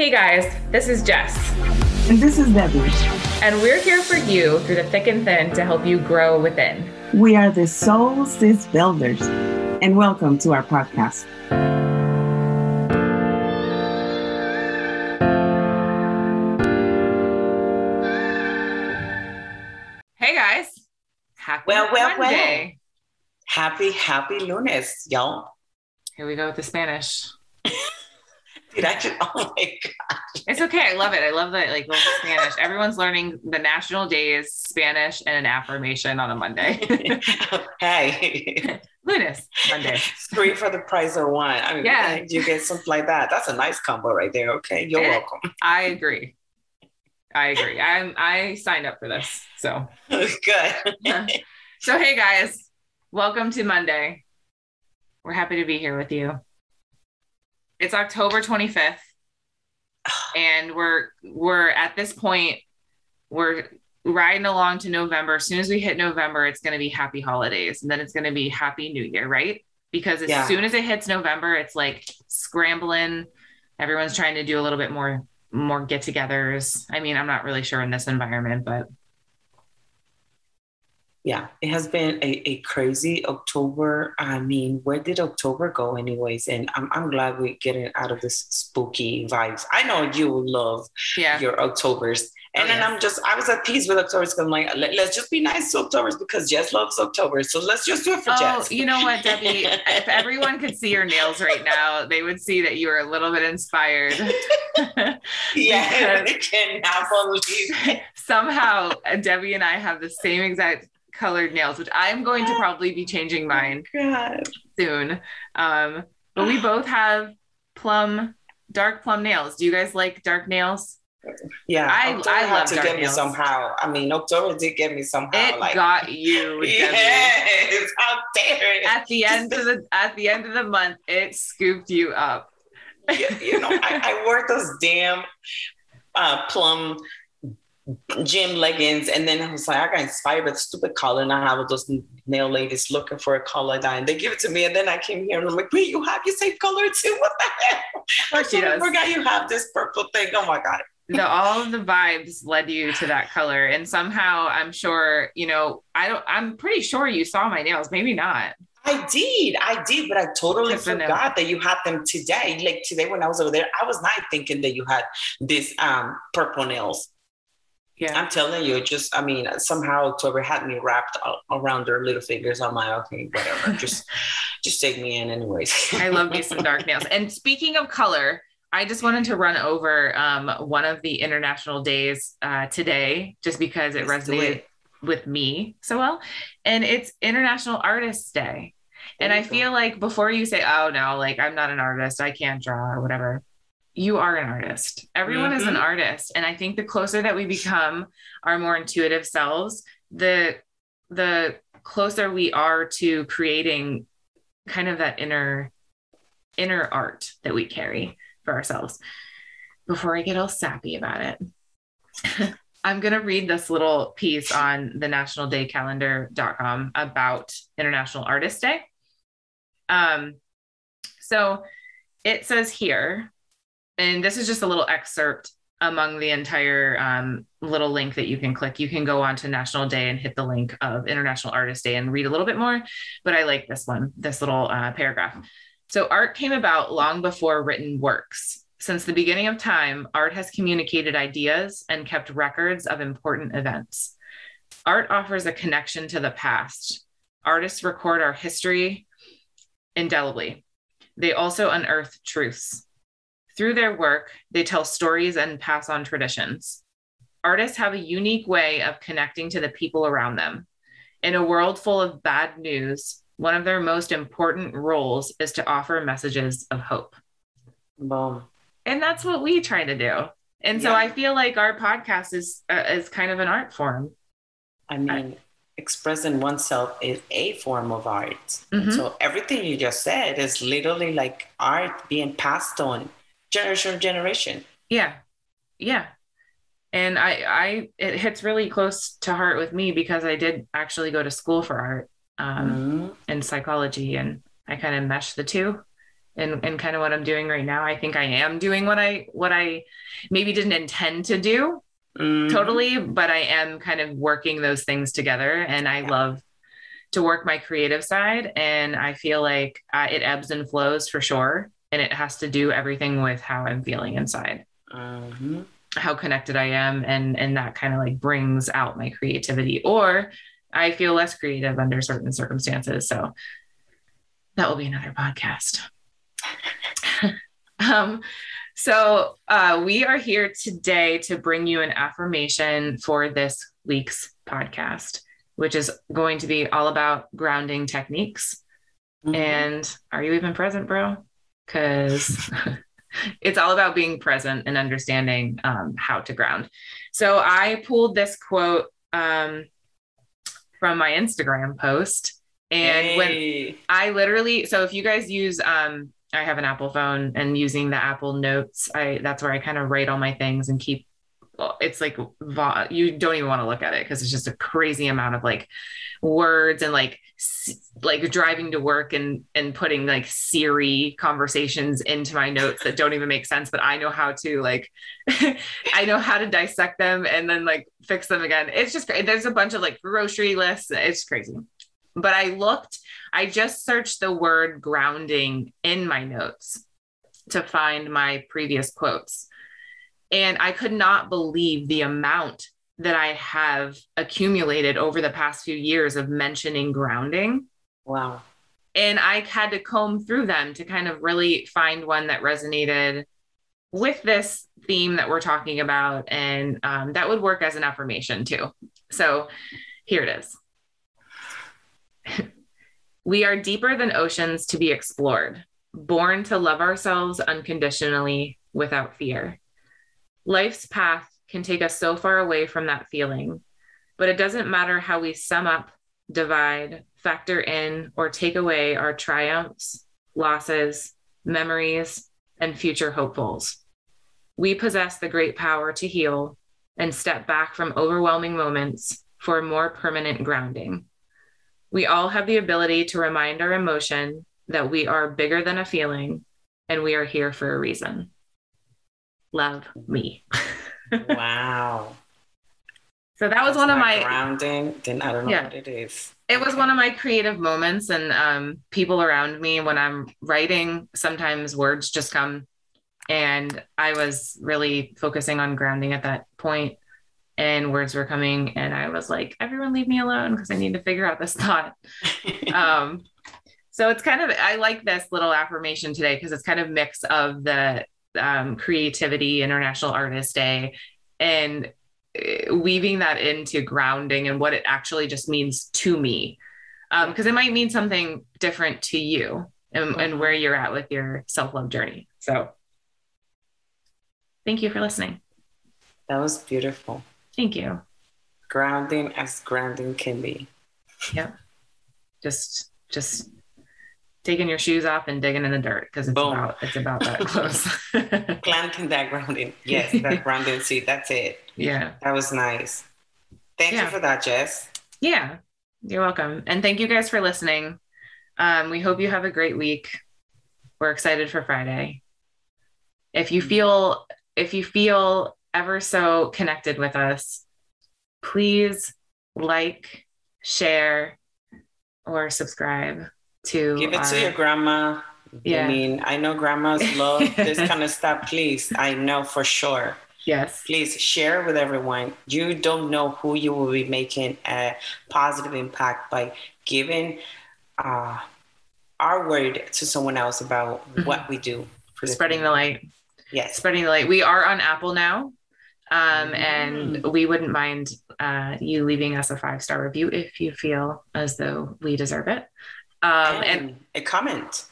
Hey guys, this is Jess. And this is Debbie. And we're here for you through the thick and thin to help you grow within. We are the Soul Sis Builders. And welcome to our podcast. Hey guys. Happy well, well, Monday. well. Happy, happy lunes, y'all. Here we go with the Spanish. Dude, I just, oh my God. It's okay. I love it. I love that like Spanish. Everyone's learning the national day is Spanish, and an affirmation on a Monday. hey, Lunes, Monday. three for the price of one. I mean, Yeah. you get something like that. That's a nice combo right there. Okay, you're Eh. welcome. I agree. I agree. I'm I signed up for this. So Good. so hey guys, welcome to Monday. We're happy to be here with you. It's October 25th, and we're we're at this point, we're riding along to November. As soon as we hit November, it's gonna be happy holidays, and then it's gonna be happy new year, right? Because as Yeah. soon as it hits November, it's like scrambling. Everyone's trying to do a little bit more more get-togethers. I mean, I'm not really sure in this environment, but yeah, it has been a, a crazy October. I mean, where did October go, anyways? And I'm, I'm glad we're getting out of this spooky vibes. I know you will love yeah. your Octobers. And Oh, then yes. I'm just, I was at peace with Octobers because I'm like, let, us just be nice to Octobers because Jess loves October. So let's just do it for Jess. Oh, Jess. you know what, Debbie? if everyone could see your nails right now, they would see that you are a little bit inspired. yeah, I cannot believe Somehow, uh, Debbie and I have the same exact colored nails, which I'm going to probably be changing mine God. soon. Um, but we both have plum, dark plum nails. Do you guys like dark nails? Yeah, I- October I love to dark get me nails. somehow. I mean, October did get me somehow. It like, got you, yes, how dare? At the end of the at the end of the month, it scooped you up. you, you know, I, I wore those damn uh, plum gym leggings, and then I was like, I got inspired by the stupid collar, and I have those nail ladies looking for a color like that, and they give it to me, and then I came here and I'm like, wait, you have your same color too? What the hell? she I does. forgot you have this purple thing. Oh my god. the all of the vibes led you to that color and somehow i'm sure you know i don't i'm pretty sure you saw my nails maybe not I did, I did, but I totally forgot that you had them today. Like today when I was over there, I was not thinking that you had this um purple nails. Yeah. I'm telling you, just I mean, somehow October had me wrapped around their little fingers. I'm like, okay, whatever, just just take me in, anyways. i love me some dark nails. And speaking of color i just wanted to run over um, one of the international days uh, today just because it Let's resonated it. with me so well. And it's international artists day. And I feel like before you say, oh no, like I'm not an artist, I can't draw or whatever, you are an artist. Everyone is an Mhm. artist. And I think the closer that we become our more intuitive selves, the the closer we are to creating kind of that inner inner art that we carry for ourselves. Before I get all sappy about it. I'm going to read this little piece on the nationaldaycalendar.com about International Artist Day. Um, so it says here, and this is just a little excerpt among the entire um, little link that you can click. You can go on to National Day and hit the link of International Artist Day and read a little bit more, but I like this one, this little uh, paragraph. So, art came about long before written works. Since the beginning of time, art has communicated ideas and kept records of important events. Art offers a connection to the past. Artists record our history indelibly. They also unearth truths. Through their work, they tell stories and pass on traditions. Artists have a unique way of connecting to the people around them. In a world full of bad news, one of their most important roles is to offer messages of hope. Boom. And that's what we try to do. And so Yeah. I feel like our podcast is uh, is kind of an art form. I mean, expressing oneself is a form of art. Mhm. So everything you just said is literally like art being passed on generation to generation. Yeah. Yeah. And I I it hits really close to heart with me because I did actually go to school for art um Mhm. and psychology and I kind of mesh the two. and, and kind of what I'm doing right now. I think I am doing what I what I maybe didn't intend to do Mhm. totally, but I am kind of working those things together. And I love to work my creative side. And I feel like uh, it ebbs and flows for sure. And it has to do everything with how I'm feeling inside, Mhm. how connected I am. And, and that kind of like brings out my creativity. Or I feel less creative under certain circumstances. So that will be another podcast. um, so uh, we are here today to bring you an affirmation for this week's podcast, which is going to be all about grounding techniques. Mhm. And are you even present, bro? Because it's all about being present and understanding um, how to ground. So I pulled this quote um, from my Instagram post. And when I literally, so if you guys use, um, I have an Apple phone and using the Apple Notes, I that's where I kind of write all my things and keep. It's like you don't even want to look at it because it's just a crazy amount of like words and like like driving to work and and putting like Siri conversations into my notes that don't even make sense, but I know how to like I know how to dissect them and then like fix them again. It's just cra- there's a bunch of like grocery lists. It's crazy. But I looked, I just searched the word grounding in my notes to find my previous quotes. And I could not believe the amount that I have accumulated over the past few years of mentioning grounding Wow. and I had to comb through them to kind of really find one that resonated with this theme that we're talking about, and um, that would work as an affirmation too. So here it is. we are deeper than oceans to be explored, born to love ourselves unconditionally without fear. Life's path can take us so far away from that feeling, but it doesn't matter how we sum up divide, factor in, or take away our triumphs, losses, memories, and future hopefuls. We possess the great power to heal and step back from overwhelming moments for more permanent grounding. We all have the ability to remind our emotion that we are bigger than a feeling and we are here for a reason. Love me. Wow. So that was That's one of my grounding. Then I don't know Yeah. what it is. it was one of my creative moments and um, people around me when i'm writing sometimes words just come and i was really focusing on grounding at that point and words were coming and i was like everyone leave me alone because i need to figure out this thought um, so it's kind of i like this little affirmation today because it's kind of mix of the um, creativity international artist day and uh, weaving that into grounding and what it actually just means to me because it might mean something different to you and, and where you're at with your self-love journey so thank you for listening that was beautiful. thank you Grounding as grounding can be. Yep. Just just taking your shoes off and digging in the dirt because it's Boom. about it's about that close Planting that grounding. Yes, that grounding seed. That's it. yeah That was nice. Thank Yeah. you for that, Jess. yeah you're welcome and thank you guys for listening um, we hope you have a great week we're excited for friday if you feel if you feel ever so connected with us please like share or subscribe to Give it to your grandma. Yeah. I mean, I know grandmas love this kind of stuff. Please, I know for sure. yes Please share with everyone. You don't know who you will be making a positive impact by giving uh, our word to someone else about Mhm. what we do. For spreading the light Yes. spreading the light. We are on Apple now. Um, Mm. and we wouldn't mind uh, you leaving us a five star review if you feel as though we deserve it. Um, and and a comment.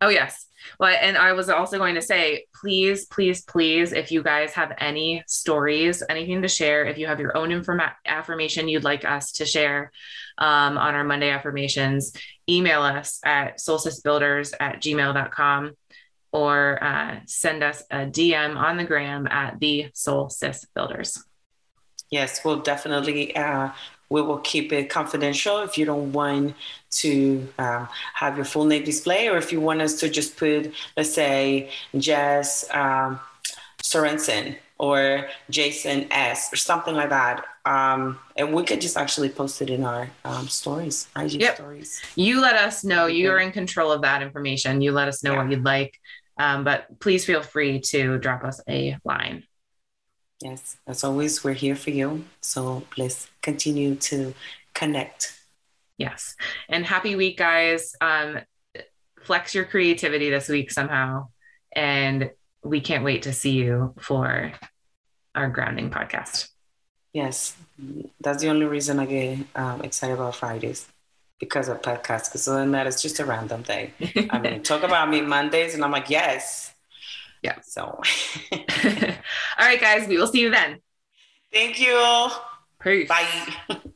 oh, yes. Well, and I was also going to say, please, please, please, if you guys have any stories, anything to share, if you have your own informa- affirmation you'd like us to share um, on our Monday affirmations, email us at soulsisbuilders at gmail.com or uh, send us a DM on the gram at the Soul Sis Builders. Yes, we'll definitely uh, we will keep it confidential if you don't want to um, have your full name display, or if you want us to just put, let's say, Jess um, Sorensen or Jason S or something like that. Um, and we could just actually post it in our um, stories, IG Yep. stories. You let us know. You are in control of that information. You let us know what you'd like. Um, but please feel free to drop us a line. Yes, as always, we're here for you. So let's continue to connect. Yes. And happy week, guys. Um, flex your creativity this week somehow. And we can't wait to see you for our grounding podcast. Yes, that's the only reason I get um, excited about Fridays because of podcasts. Because other than that, it's just a random day. I mean, talk about me Mondays, and I'm like, yes. Yeah. So, All right, guys. We will see you then. thank you. Peace. Bye.